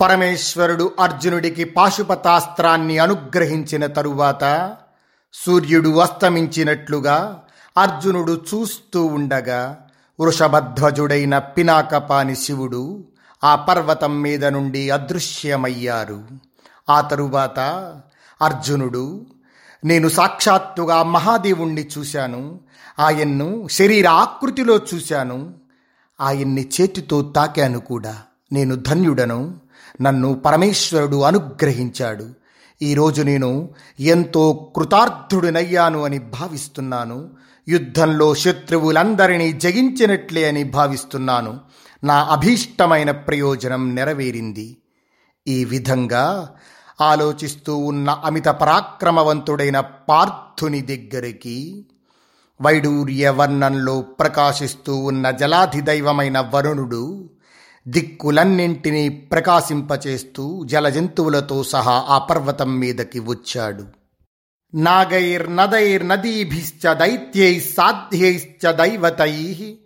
పరమేశ్వరుడు అర్జునుడికి పాశుపతాస్త్రాన్ని అనుగ్రహించిన తరువాత సూర్యుడు అస్తమించినట్లుగా అర్జునుడు చూస్తూ ఉండగా వృషభధ్వజుడైన పినాకపాని శివుడు ఆ పర్వతం మీద నుండి అదృశ్యమయ్యారు. ఆ తరువాత అర్జునుడు నేను సాక్షాత్తుగా మహాదేవుణ్ణి చూశాను. ఆయన్ను శరీర ఆకృతిలో చూశాను. ఆయన్ని చేతితో తాకాను కూడా. నేను ధన్యుడను. నన్ను పరమేశ్వరుడు అనుగ్రహించాడు. ఈరోజు నేను ఎంతో కృతార్థుడినయ్యాను అని భావిస్తున్నాను. యుద్ధంలో శత్రువులందరినీ జయించినట్లే అని భావిస్తున్నాను. నా అభీష్టమైన ప్రయోజనం నెరవేరింది. ఈ విధంగా ఆలోచిస్తూ ఉన్న అమిత పరాక్రమవంతుడైన పార్థుని దగ్గరికి వైడూర్య వర్ణంలో ప్రకాశిస్తూ ఉన్న జలాధిదైవమైన వరుణుడు దిక్కులన్నింటినీ ప్రకాశింపచేస్తూ జలజంతువులతో సహా ఆ పర్వతం మీదకి వచ్చాడు. నాగైర్నదైర్నదీభిశ్చ దైత్యై సాధ్యైశ్చ దైవతై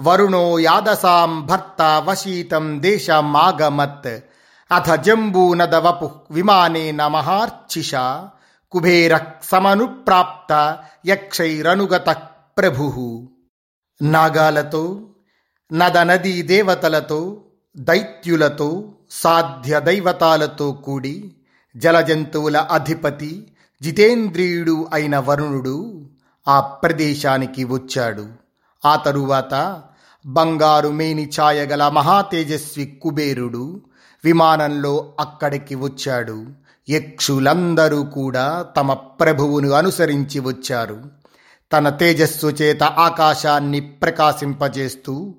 వరుణో యాదసాం భర్త వశీతం దేశమాగమత్ అథ జంబూనదవపు విమానేన మహార్చిష కుబేర సమనుప్రాప్త యక్షైరనుగత ప్రభు. నాగాలతో నదనదీ దేవతలతో దైత్యులతో సాధ్య దైవతాలతో కూడి జలజంతువుల అధిపతి జితేంద్రియుడు అయిన వరుణుడు ఆ ప్రదేశానికి వచ్చాడు. ఆ తరువాత బంగారు మేని ఛాయగల మహాతేజస్వి కుబేరుడు విమానంలో అక్కడికి వచ్చాడు. యక్షులందరూ కూడా తమ ప్రభువును అనుసరించి వచ్చారు. తన తేజస్సు చేత ఆకాశాన్ని ప్రకాశింపజేస్తూ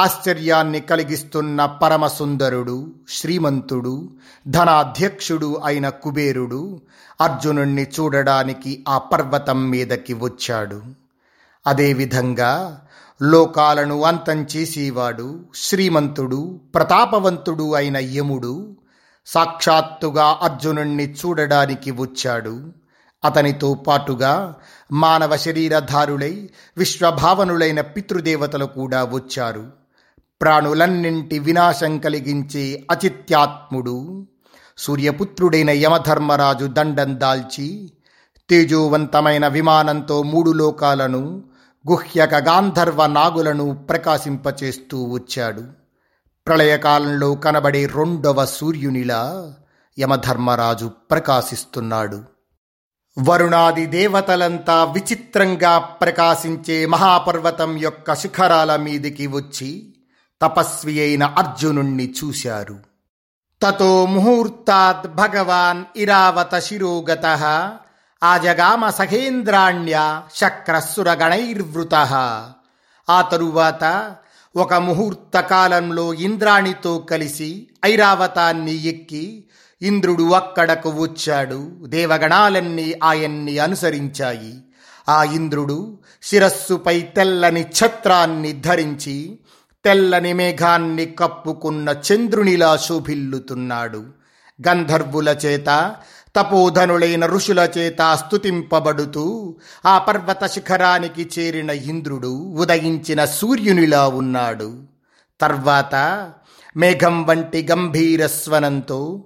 ఆశ్చర్యాన్ని కలిగిస్తున్న పరమసుందరుడు శ్రీమంతుడు ధనాధ్యక్షుడు అయిన కుబేరుడు అర్జునుణ్ణి చూడడానికి ఆ పర్వతం మీదకి వచ్చాడు. అదేవిధంగా లోకాలను అంతం చేసేవాడు శ్రీమంతుడు ప్రతాపవంతుడు అయిన యముడు సాక్షాత్తుగా అర్జునుణ్ణి చూడడానికి వచ్చాడు. అతనితో పాటుగా మానవ శరీరధారులై విశ్వభావనులైన పితృదేవతలు కూడా వచ్చారు. ప్రాణులన్నింటి వినాశం కలిగించే అచిత్యాత్ముడు సూర్యపుత్రుడైన యమధర్మరాజు దండం దాల్చి తేజోవంతమైన విమానంతో మూడు లోకాలను గుహ్యక గాంధర్వ నాగులను ప్రకాశింపచేస్తూ వచ్చాడు. ప్రళయకాలంలో కనబడే రెండవ సూర్యునిలా యమధర్మరాజు ప్రకాశిస్తున్నాడు. వరుణాది దేవతలంతా విచిత్రంగా ప్రకాశించే మహాపర్వతం యొక్క శిఖరాల మీదికి వచ్చి తపస్వి అయిన అర్జునుణ్ణి చూశారు. తతో ముహూర్తాత్ భగవాన్ ఇరావత శిరోగత ఆజగామ సఖేంద్రాణ్య శక్రసురగణైర్వృత. ఆ తరువాత ఒక ముహూర్త కాలంలో ఇంద్రాణితో కలిసి ఐరావతాన్ని ఎక్కి ఇంద్రుడు అక్కడకు వచ్చాడు. దేవగణాలన్నీ ఆయన్ని అనుసరించాయి. ఆ ఇంద్రుడు శిరస్సుపై తెల్లని ఛత్రాన్ని ధరించి తెల్లని మేఘాన్ని కప్పుకున్న చంద్రునిలా శోభిల్లుతున్నాడు. గంధర్వుల చేత తపోధనులైన ఋషుల చేత స్తుతింపబడుతూ ఆ పర్వత శిఖరానికి చేరిన ఇంద్రుడు ఉదయించిన సూర్యునిలా ఉన్నాడు. తర్వాత మేఘం వంటి గంభీర స్వనంతో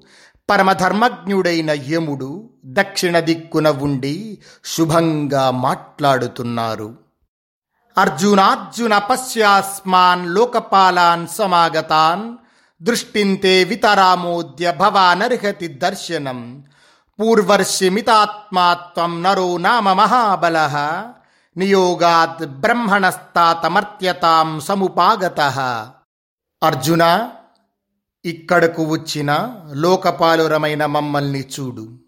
పరమధర్మజ్ఞుడైన యముడు దక్షిణ దిక్కున ఉండి శుభంగా మాట్లాడుతున్నారు. అర్జునార్జున పశ్యాస్మాన్ లోకపాలాన్ సమాగతాన్. దృష్టింతే వితరామోద్య భవానర్హతి దర్శనం. పూర్వర్షిమితాత్మాత్వం నరో నామ మహాబల. నియోగాత్ బ్రహ్మణస్తాతమర్త్యతాం సముపాగత. అర్జున ఇక్కడకు వచ్చిన లోకపాలురమైన మమ్మల్ని చూడు.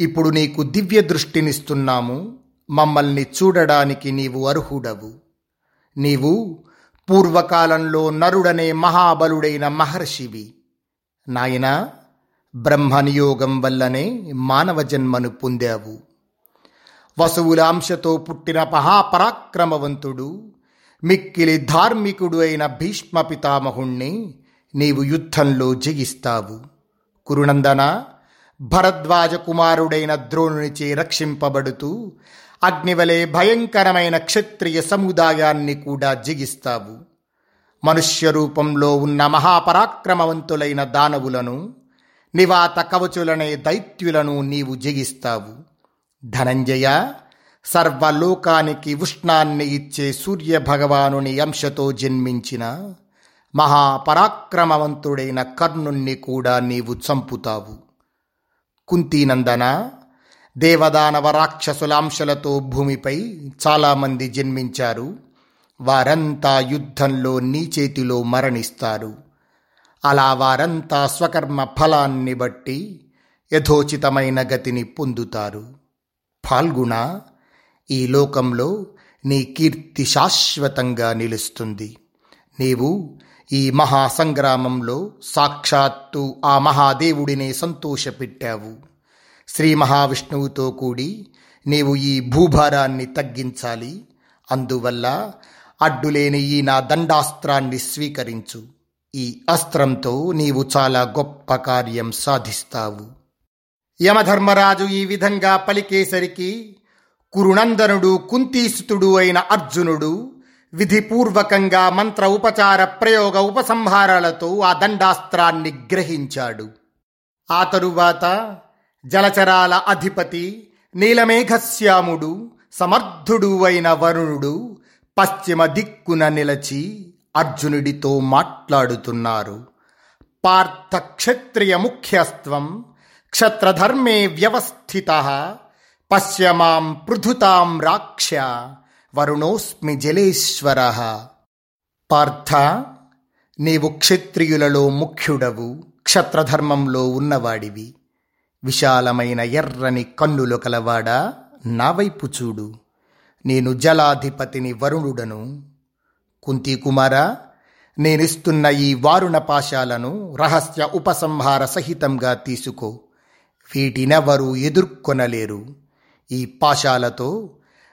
ఇప్పుడు నీకు దివ్య దృష్టినిస్తున్నాము మమ్మల్ని చూడడానికి నీవు అర్హుడవు. నీవు పూర్వకాలంలో నరుడనే మహాబలుడైన మహర్షివి. నాయనా బ్రహ్మనియోగం వల్లనే మానవ జన్మను పొందావు. వసువుల అంశతో పుట్టిన మహాపరాక్రమవంతుడు మిక్కిలి ధార్మికుడు అయిన భీష్మ పితామహుణ్ణి నీవు యుద్ధంలో జయిస్తావు. కురునందన భరద్వాజ కుమారుడైన ద్రోణునిచే రక్షింపబడుతూ అగ్నివలే భయంకరమైన క్షత్రియ సముదాయాన్ని కూడా జిగిస్తావు మనుష్య రూపంలో ఉన్న మహాపరాక్రమవంతులైన దానవులను నివాత కవచులనే దైత్యులను నీవు జగిస్తావు ధనంజయ సర్వలోకానికి ఉష్ణాన్ని ఇచ్చే సూర్య భగవానుని అంశతో జన్మించిన మహాపరాక్రమవంతుడైన కర్ణుణ్ణి కూడా నీవు చంపుతావు. కుంతీనందన? దేవదానవ రాక్షసుల అంశలతో భూమిపై చాలామంది జన్మించారు. వారంతా యుద్ధంలో నీ చేతిలో మరణిస్తారు. అలా వారంతా స్వకర్మ ఫలాన్ని బట్టి యథోచితమైన గతిని పొందుతారు. ఫాల్గుణ ఈ లోకంలో నీ కీర్తి శాశ్వతంగా నిలుస్తుంది. నీవు ఈ మహాసంగ్రామంలో సాక్షాత్తు ఆ మహాదేవుడినే సంతోషపెట్టావు. శ్రీ మహావిష్ణువుతో కూడి నీవు ఈ భూభారాన్ని తగ్గించాలి. అందువల్ల అడ్డులేని ఈ నా దండాస్త్రాన్ని స్వీకరించు. ఈ అస్త్రంతో నీవు చాలా గొప్ప కార్యం సాధిస్తావు. యమధర్మరాజు ఈ విధంగా పలికేసరికి కురునందనుడు కుంతీసుతుడు అయిన అర్జునుడు విధిపూర్వకంగా మంత్ర ఉపచార ప్రయోగ ఉపసంహారాలతో ఆ దండాస్త్రాన్ని గ్రహించాడు. ఆ తరువాత జలచరాల అధిపతి నీలమేఘశ్యాముడు సమర్థుడు అయిన వరుణుడు పశ్చిమ దిక్కున నిలచి అర్జునుడితో మాట్లాడుతున్నారు. పార్థ క్షత్రియ ముఖ్యస్త్వం క్షత్రధర్మే వ్యవస్థిత పశ్యమాం పృథుతాం రాక్ష వరుణోస్మి జలేశ్వర. పార్థ నీవు క్షత్రియులలో ముఖ్యుడవు క్షత్రధర్మంలో ఉన్నవాడివి. విశాలమైన ఎర్రని కన్నులు కలవాడా? నా వైపు చూడు. నేను జలాధిపతిని వరుణుడను. కుంతీకుమార నేనిస్తున్న ఈ వారుణ పాశాలను రహస్య ఉపసంహార సహితంగా తీసుకో. వీటినెవరూ ఎదుర్కొనలేరు. ఈ పాశాలతో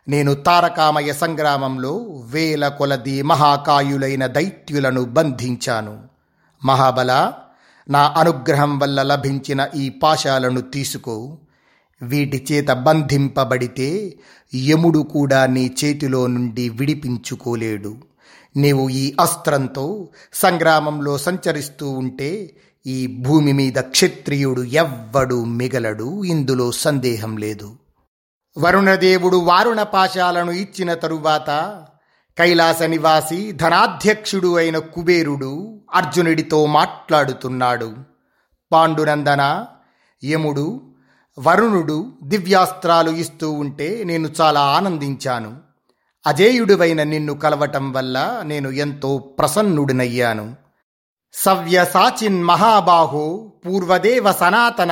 నేను తారకామయ సంగ్రామంలో వేల కొలది మహాకాయులైన దైత్యులను బంధించాను. మహాబల నా అనుగ్రహం వల్ల లభించిన ఈ పాశాలను తీసుకో. వీటి చేత బంధింపబడితే యముడు కూడా నీ చేతిలో నుండి విడిపించుకోలేడు. నీవు ఈ అస్త్రంతో సంగ్రామంలో సంచరిస్తూ ఉంటే ఈ భూమి మీద క్షత్రియుడు ఎవ్వడు మిగలడు. ఇందులో సందేహం లేదు. వరుణదేవుడు వారుణ పాశాలను ఇచ్చిన తరువాత కైలాస నివాసి ధనాధ్యక్షుడు అయిన కుబేరుడు అర్జునుడితో మాట్లాడుతున్నాడు. పాండునందన యముడు వరుణుడు దివ్యాస్త్రాలు ఇస్తూ ఉంటే నేను చాలా ఆనందించాను. అజేయుడివైన నిన్ను కలవటం వల్ల నేను ఎంతో ప్రసన్నుడినయ్యాను. సవ్యసాచిన్ మహాబాహో పూర్వదేవ సనాతన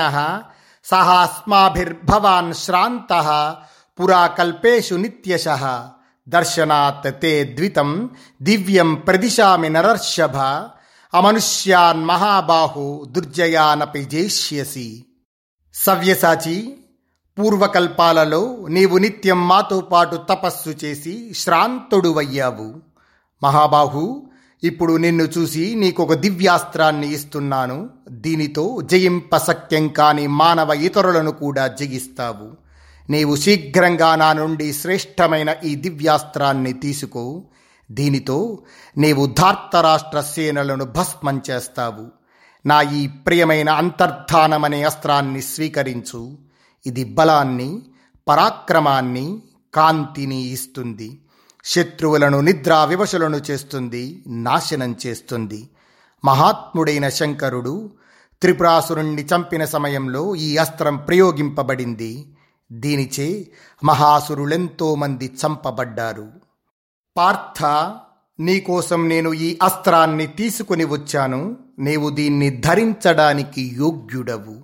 సహ అస్మాభిర్భవాన్ శ్రాంత పురాకల్పేషు నిత్యశ. దర్శనాత్ తే ద్వితం దివ్యం ప్రదిశామి నరర్షభ. అమనుష్యాన్ మహాబాహు దుర్జయానపి జయిష్యసి సవ్యసాచి పూర్వకల్పాలలో నీవు నిత్యం మాతో పాటు తపస్సు చేసి శ్రాంతుడువయ్యావు. మహాబాహు ఇప్పుడు నిన్ను చూసి నీకొక దివ్యాస్త్రాన్ని ఇస్తున్నాను. దీనితో జయింపశక్యం కాని మానవ ఇతరులను కూడా జయిస్తావు. నీవు శీఘ్రంగా నా నుండి శ్రేష్టమైన ఈ దివ్యాస్త్రాన్ని తీసుకో. దీనితో నీవు ధార్తరాష్ట్ర సేనలను భస్మం చేస్తావు. నా ఈ ప్రియమైన అంతర్ధానమనే అస్త్రాన్ని స్వీకరించు. ఇది బలాన్ని పరాక్రమాన్ని కాంతిని ఇస్తుంది. శత్రువులను నిద్రా వివశులను చేస్తుంది నాశనం చేస్తుంది. మహాత్ముడైన శంకరుడు త్రిపురాసురుణ్ణి చంపిన సమయంలో ఈ అస్త్రం ప్రయోగింపబడింది. దీనిచే మహాసురులెంతో మంది చంపబడ్డారు. పార్థ నీకోసం నేను ఈ అస్త్రాన్ని తీసుకుని వచ్చాను. నీవు దీన్ని ధరించడానికి యోగ్యుడవు.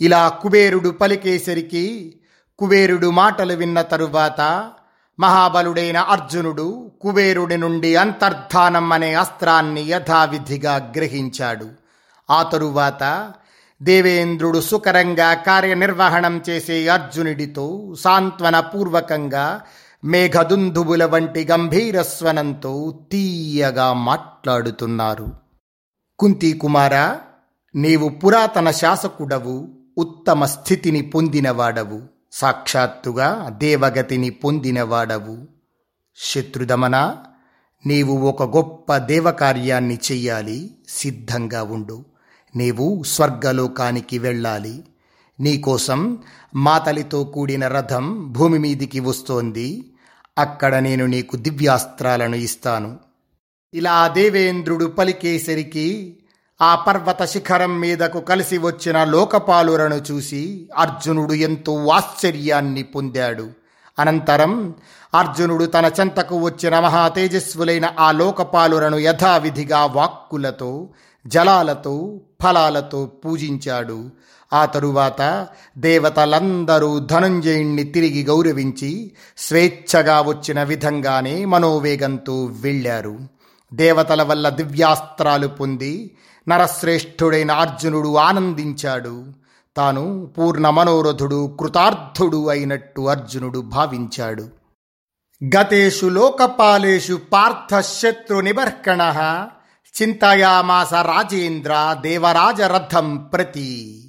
ఇలా కుబేరుడు పలికేసరికి కుబేరుడు మాటలు విన్న తరువాత మహాబలుడైన అర్జునుడు కుబేరుడి నుండి అంతర్ధానం అనే అస్త్రాన్ని యథావిధిగా గ్రహించాడు. ఆ తరువాత దేవేంద్రుడు సుకరంగా కార్యనిర్వహణం చేసే అర్జునుడితో సాంత్వనపూర్వకంగా మేఘదుంధువుల మేఘదుందుబుల వంటి గంభీర స్వనంతో తీయగా మాట్లాడుతున్నారు. కుంతీకుమార నీవు పురాతన శాసకుడవు ఉత్తమ స్థితిని పొందినవాడవు. సాక్షాత్తుగా దేవగతిని పొందినవాడవు. శత్రుదమన నీవు ఒక గొప్ప దేవకార్యాన్ని చెయ్యాలి సిద్ధంగా ఉండు. నీవు స్వర్గలోకానికి వెళ్ళాలి. నీకోసం మాతలితో కూడిన రథం భూమి మీదికి వస్తోంది. అక్కడ నేను నీకు దివ్యాస్త్రాలను ఇస్తాను. ఇలా దేవేంద్రుడు పలికేసరికి ఆ పర్వత శిఖరం మీదకు కలిసి వచ్చిన లోకపాలురను చూసి అర్జునుడు ఎంతో ఆశ్చర్యాన్ని పొందాడు. అనంతరం అర్జునుడు తన చెంతకు వచ్చిన మహా తేజస్వులైన ఆ లోకపాలురను యథావిధిగా వాక్కులతో జలాలతో ఫలాలతో పూజించాడు. ఆ తరువాత దేవతలందరూ ధనుంజయుణ్ణి తిరిగి గౌరవించి స్వేచ్ఛగా వచ్చిన విధంగానే మనోవేగంతో వెళ్ళారు. దేవతల వల్ల దివ్యాస్త్రాలు పొంది నరశ్రేష్ఠుడైన అర్జునుడు ఆనందించాడు. తాను పూర్ణ మనోరథుడు కృతార్థుడు అయినట్టు అర్జునుడు భావించాడు. గతేషు లోకపాలేషు పార్థశత్రు నిబర్కణ చింతయామాస రాజేంద్ర దేవరాజరథం ప్రతి.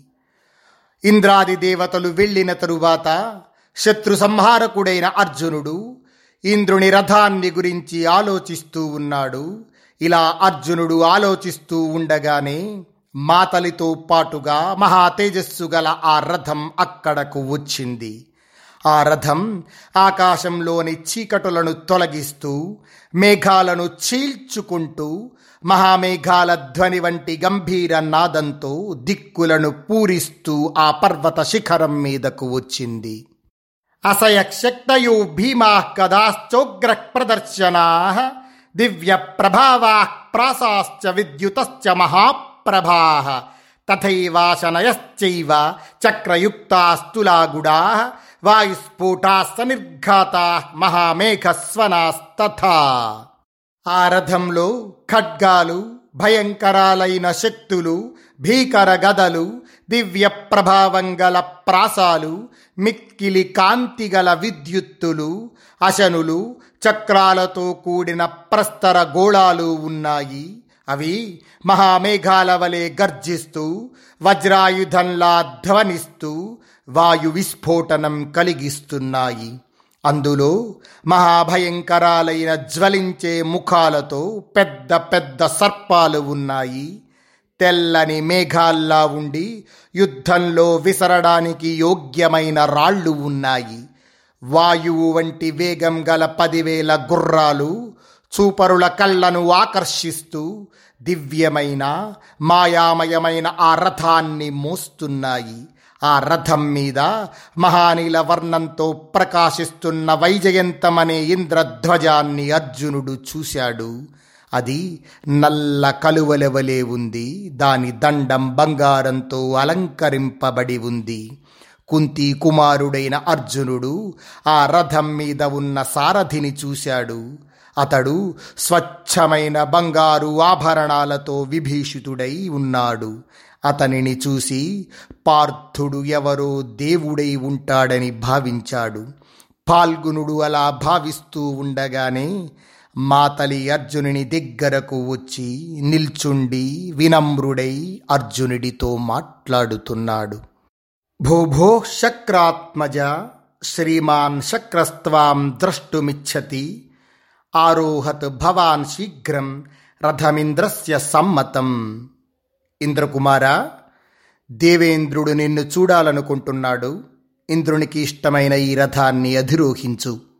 ఇంద్రాది దేవతలు వెళ్ళిన తరువాత శత్రు సంహారకుడైన అర్జునుడు ఇంద్రుని రథాన్ని గురించి ఆలోచిస్తూ ఉన్నాడు. ఇలా అర్జునుడు ఆలోచిస్తూ ఉండగానే మాతలితో పాటుగా మహా తేజస్సు గల ఆ రథం అక్కడకు వచ్చింది. ఆ రథం ఆకాశంలోని చీకటులను తొలగిస్తూ మేఘాలను చీల్చుకుంటూ మహామేఘాల ధ్వని వంటి గంభీర నాదంతో దిక్కులను పూరిస్తూ ఆ పర్వత శిఖరం మీదకు వచ్చింది. అసయశక్తయో భీమా కదాశ్చోగ్ర ప్రదర్శనా దివ్య ప్రభావా ప్రాసాశ్చ విద్యుతశ్చ మహాప్రభా తథైవాశనయశ్చైవ చక్రయుక్తాస్తులాగుడా వాయుస్ఫోటాస్త నిర్ఘాతా మహామేఘస్వనాస్తథా ఆ రథంలో ఖడ్గాలు భయంకరాలైన శక్తులు భీకర గదలు దివ్య ప్రభావం గల ప్రాసాలు మిక్కిలి కాంతిగల విద్యుత్తులు అశనులు చక్రాలతో కూడిన ప్రస్తర గోళాలు ఉన్నాయి. అవి మహామేఘాల వలె గర్జిస్తూ వజ్రాయుధంలా ధ్వనిస్తూ వాయు విస్ఫోటనం కలిగిస్తున్నాయి. అందులో మహాభయంకరాలైన జ్వలించే ముఖాలతో పెద్ద పెద్ద సర్పాలు ఉన్నాయి. తెల్లని మేఘాల్లా ఉండి యుద్ధంలో విసరడానికి యోగ్యమైన రాళ్ళు ఉన్నాయి. వాయువు వంటి వేగం గల పదివేల గుర్రాలు చూపరుల కళ్ళను ఆకర్షిస్తూ దివ్యమైన మాయామయమైన ఆ రథాన్ని మోస్తున్నాయి. ఆ రథం మీద మహానీల వర్ణంతో ప్రకాశిస్తున్న వైజయంతమనే ఇంద్రధ్వజాన్ని అర్జునుడు చూశాడు. అది నల్ల కలువలెవలే ఉంది. దాని దండం బంగారంతో అలంకరింపబడి ఉంది. కుంతి కుమారుడైన అర్జునుడు ఆ రథం మీద ఉన్న సారథిని చూశాడు. అతడు స్వచ్ఛమైన బంగారు ఆభరణాలతో విభీషితుడై ఉన్నాడు. అతనిని చూసి పార్థుడు ఎవరో దేవుడై ఉంటాడని భావించాడు. పాల్గునుడు అలా భావిస్తూ ఉండగానే మాతలి అర్జునుని దగ్గరకు వచ్చి నిల్చుండి వినమ్రుడై అర్జునుడితో మాట్లాడుతున్నాడు. భూభో శక్రాత్మజ శ్రీమాన్ శక్రస్త్వాం ద్రష్టుమిచ్చతి. ఆరోహత్ భవాన్ శీఘ్రం రథమింద్రస్య సమ్మతం. ఇంద్రకుమార దేవేంద్రుడు నిన్ను చూడాలనుకుంటున్నాడు. ఇంద్రునికి ఇష్టమైన ఈ రథాన్ని అధిరోహించు.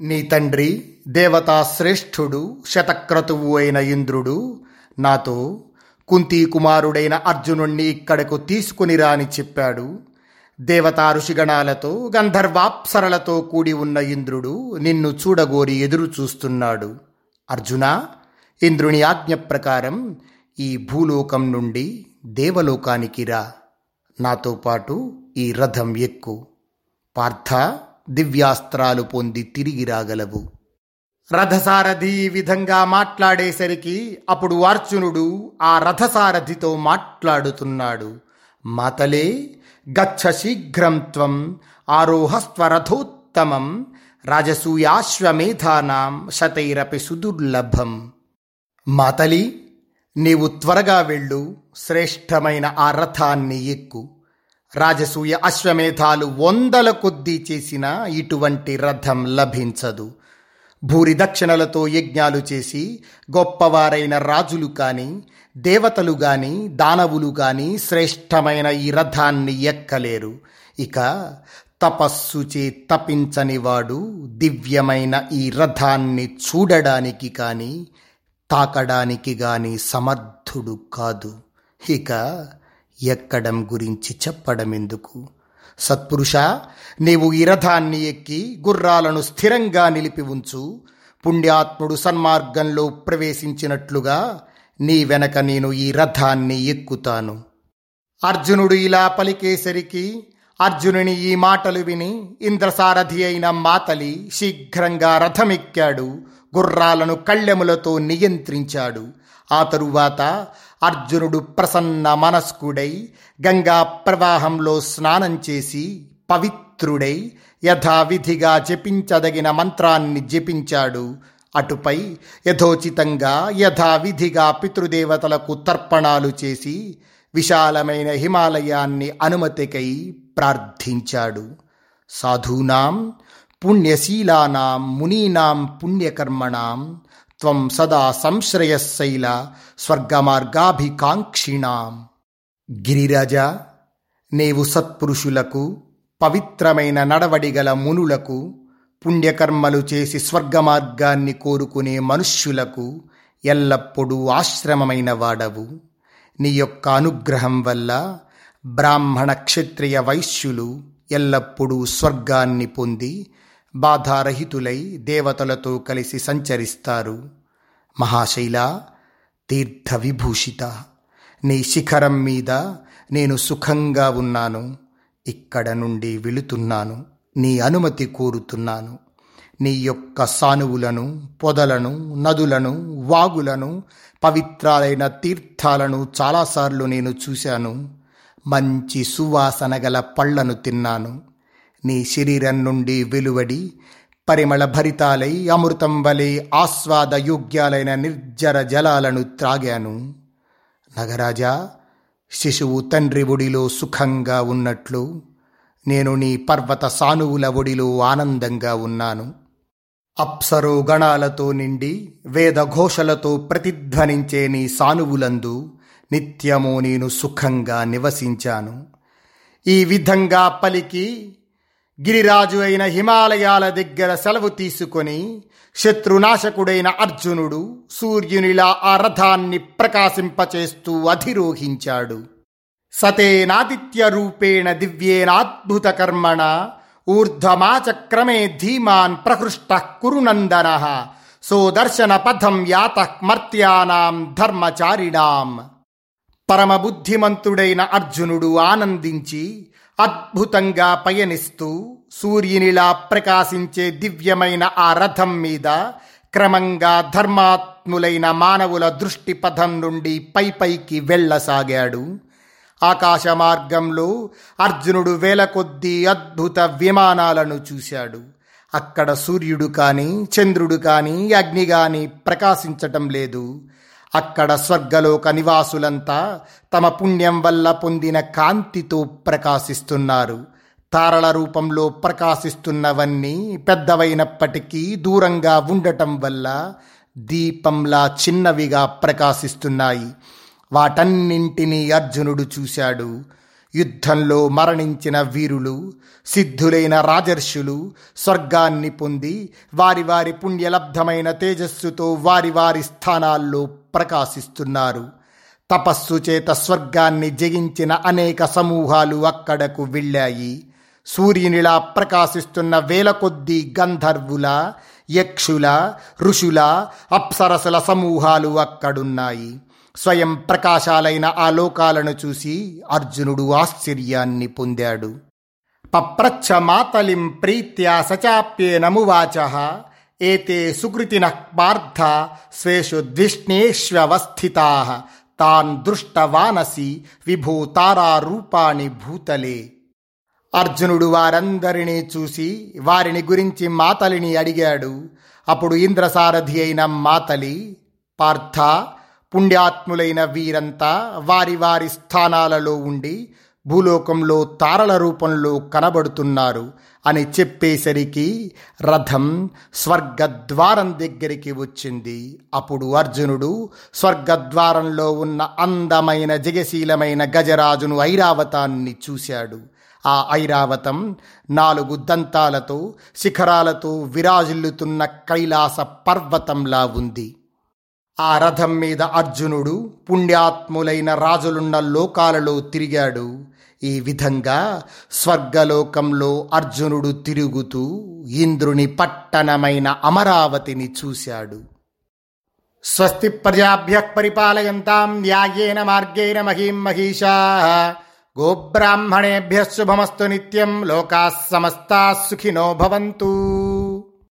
నీ తండ్రి దేవతా శ్రేష్ఠుడు శతక్రతువు అయిన ఇంద్రుడు నాతో కుంతీ కుమారుడైన అర్జునుణ్ణి ఇక్కడకు తీసుకునిరా అని చెప్పాడు. దేవతా ఋషిగణాలతో గంధర్వాప్సరలతో కూడి ఉన్న ఇంద్రుడు నిన్ను చూడగోరి ఎదురు చూస్తున్నాడు. అర్జున ఇంద్రుని ఆజ్ఞ ప్రకారం ఈ భూలోకం నుండి దేవలోకానికి రా. నాతో పాటు ఈ రథం ఎక్కు. పార్థ దివ్యాస్త్రాలు పొంది తిరిగి రాగలవు. రథసారథి ఈ విధంగా మాట్లాడేసరికి అప్పుడు అర్జునుడు ఆ రథసారథితో మాట్లాడుతున్నాడు. మాతలే గచ్చ శీఘ్రం త్వం ఆరోహస్వరథోత్తమం రాజసూయాశ్వమేధానాం శతైరపి సుదుర్లభం. మాతలి నీవు త్వరగా వెళ్ళు శ్రేష్టమైన ఆ రథాన్ని ఎక్కు. రాజసూయ అశ్వమేధాలు వందల కొద్దీ చేసిన ఇటువంటి రథం లభించదు. భూరి దక్షిణలతో యజ్ఞాలు చేసి గొప్పవారైన రాజులు కానీ దేవతలు కానీ దానవులు కానీ శ్రేష్టమైన ఈ రథాన్ని ఎక్కలేరు. ఇక తపస్సుచే తపించని వాడు దివ్యమైన ఈ రథాన్ని చూడడానికి కానీ తాకడానికి కానీ సమర్థుడు కాదు. ఇక ఎక్కడం గురించి చెప్పడమెందుకు? సత్పురుష నీవు ఈ రథాన్ని ఎక్కి గుర్రాలను స్థిరంగా నిలిపి ఉంచు. పుణ్యాత్ముడు సన్మార్గంలో ప్రవేశించినట్లుగా నీ వెనక నేను ఈ రథాన్ని ఎక్కుతాను. అర్జునుడు ఇలా పలికేసరికి అర్జునుని ఈ మాటలు విని ఇంద్రసారథి అయిన మాతలి శీఘ్రంగా రథమెక్కాడు. గుర్రాలను కళ్ళెములతో నియంత్రించాడు. ఆ తరువాత అర్జునుడు ప్రసన్న మనస్కుడై గంగా ప్రవాహంలో స్నానం చేసి పవిత్రుడై యథావిధిగా జపించదగిన మంత్రాన్ని జపించాడు. అటుపై యథోచితంగా యథావిధిగా పితృదేవతలకు తర్పణాలు చేసి విశాలమైన హిమాలయాన్ని అనుమతికై ప్రార్థించాడు. సాధూనాం పుణ్యశీలానాం మునీనాం పుణ్యకర్మణాం త్వం సదా సంశ్రయశైల స్వర్గమార్గాభికాంక్షిణాం. గిరిరాజా నీవు సత్పురుషులకు పవిత్రమైన నడవడిగల మునులకు పుణ్యకర్మలు చేసి స్వర్గమార్గాన్ని కోరుకునే మనుష్యులకు ఎల్లప్పుడూ ఆశ్రమమైన వాడవు. నీ యొక్క అనుగ్రహం వల్ల బ్రాహ్మణ క్షత్రియ వైశ్యులు ఎల్లప్పుడూ స్వర్గాన్ని పొంది బాధారహితులై దేవతలతో కలిసి సంచరిస్తారు. మహాశైల తీర్థ విభూషిత నీ శిఖరం మీద నేను సుఖంగా ఉన్నాను. ఇక్కడ నుండి వెళుతున్నాను. నీ అనుమతి కోరుతున్నాను. నీ యొక్క సానువులను పొదలను నదులను వాగులను పవిత్రాలైన తీర్థాలను చాలాసార్లు నేను చూశాను. మంచి సువాసన గల పళ్ళను తిన్నాను. నీ శరీరం నుండి వెలువడి పరిమళ భరితాలై అమృతం వలె ఆస్వాద యోగ్యాలైన నిర్జర జలాలను త్రాగాను. నగరాజా శిశువు తండ్రి ఒడిలో సుఖంగా ఉన్నట్లు నేను నీ పర్వత సానువుల ఒడిలో ఆనందంగా ఉన్నాను. అప్సరో గణాలతో నిండి వేదఘోషలతో ప్రతిధ్వనించే నీ సానువులందు నిత్యము నేను సుఖంగా నివసించాను. ఈ విధంగా పలికి గిరిరాజు అయిన హిమాలయాల దగ్గర సెలవు తీసుకొని శత్రునాశకుడైన అర్జునుడు సూర్యునిలా ఆ రథాన్ని ప్రకాశింపచేస్తూ అధిరోహించాడు. సతేనాదిత్య రూపేణ దివ్యేనాద్భుత కర్మణ ఊర్ధ్వమాచక్రమే ధీమాన్ ప్రహృష్ట కురునందన సోదర్శన పథం యాతమర్త్యానాం ధర్మచారిణాం. పరమబుద్ధిమంతుడైన అర్జునుడు ఆనందించి అద్భుతంగా పయనిస్తూ సూర్యునిలా ప్రకాశించే దివ్యమైన ఆ రథం మీద క్రమంగా ధర్మాత్ములైన మానవుల దృష్టి పథం నుండి పై పైకి వెళ్ళసాగాడు. ఆకాశ మార్గంలో అర్జునుడు వేల కొద్దీ అద్భుత విమానాలను చూశాడు. అక్కడ సూర్యుడు కానీ చంద్రుడు కానీ అగ్ని కానీ ప్రకాశించటం లేదు. అక్కడ స్వర్గలోక నివాసులంతా తమ పుణ్యం వల్ల పొందిన కాంతితో ప్రకాశిస్తున్నారు. తారల రూపంలో ప్రకాశిస్తున్నవన్నీ పెద్దవైనప్పటికీ దూరంగా ఉండటం వల్ల దీపంలా చిన్నవిగా ప్రకాశిస్తున్నాయి. వాటన్నింటినీ అర్జునుడు చూశాడు. యుద్ధంలో మరణించిన వీరులు సిద్ధులైన రాజర్షులు స్వర్గాన్ని పొంది వారి వారి పుణ్యలబ్ధమైన తేజస్సుతో వారి వారి స్థానాల్లో ప్రకాశిస్తున్నారు. తపస్సు చేత స్వర్గాన్ని జయించిన అనేక సమూహాలు అక్కడకు వెళ్ళాయి. సూర్యునిలా ప్రకాశిస్తున్న వేల కొద్దీ గంధర్వుల యక్షుల ఋషుల అప్సరసుల సమూహాలు అక్కడున్నాయి. స్వయం ప్రకాశాలైన ఆ లోకాలను చూసి అర్జునుడు ఆశ్చర్యాన్ని పొందాడు. పప్రచ్ఛ మాతలిం ప్రీత్యా సచాప్యేనమువాచ ఏతే సుకృతిన పార్థ స్వేషు ద్విష్ణేష్వస్థితా తాన్ దృష్టవానసి విభూతారారూపాణి భూతలే. అర్జునుడు వారందరినీ చూసి వారిని గురించి మాతలిని అడిగాడు. అప్పుడు ఇంద్రసారథి అయిన మాతలి పార్థ పుణ్యాత్ములైన వీరంతా వారి వారి స్థానాలలో ఉండి భూలోకంలో తారల రూపంలో కనబడుతున్నారు అని చెప్పేసరికి రథం స్వర్గద్వారం దగ్గరికి వచ్చింది. అప్పుడు అర్జునుడు స్వర్గద్వారంలో ఉన్న అందమైన జగశీలమైన గజరాజును ఐరావతాన్ని చూశాడు. ఆ ఐరావతం నాలుగు దంతాలతో శిఖరాలతో విరాజిల్లుతున్న కైలాస పర్వతంలా ఉంది. ఆ రథం మీద అర్జునుడు పుణ్యాత్ములైన రాజులున్న లోకాలలో తిరిగాడు. ఈ విధంగా స్వర్గలోకంలో అర్జునుడు తిరుగుతూ ఇంద్రుని పట్టణమైన అమరావతిని చూశాడు. స్వస్తి ప్రజాభ్య పరిపాలయంతాం న్యాయేన మార్గేణ మహీం మహిషా. గోబ్రాహ్మణేభ్య శుభమస్తు నిత్యం లోకా సమస్తా సుఖినో భవంతు.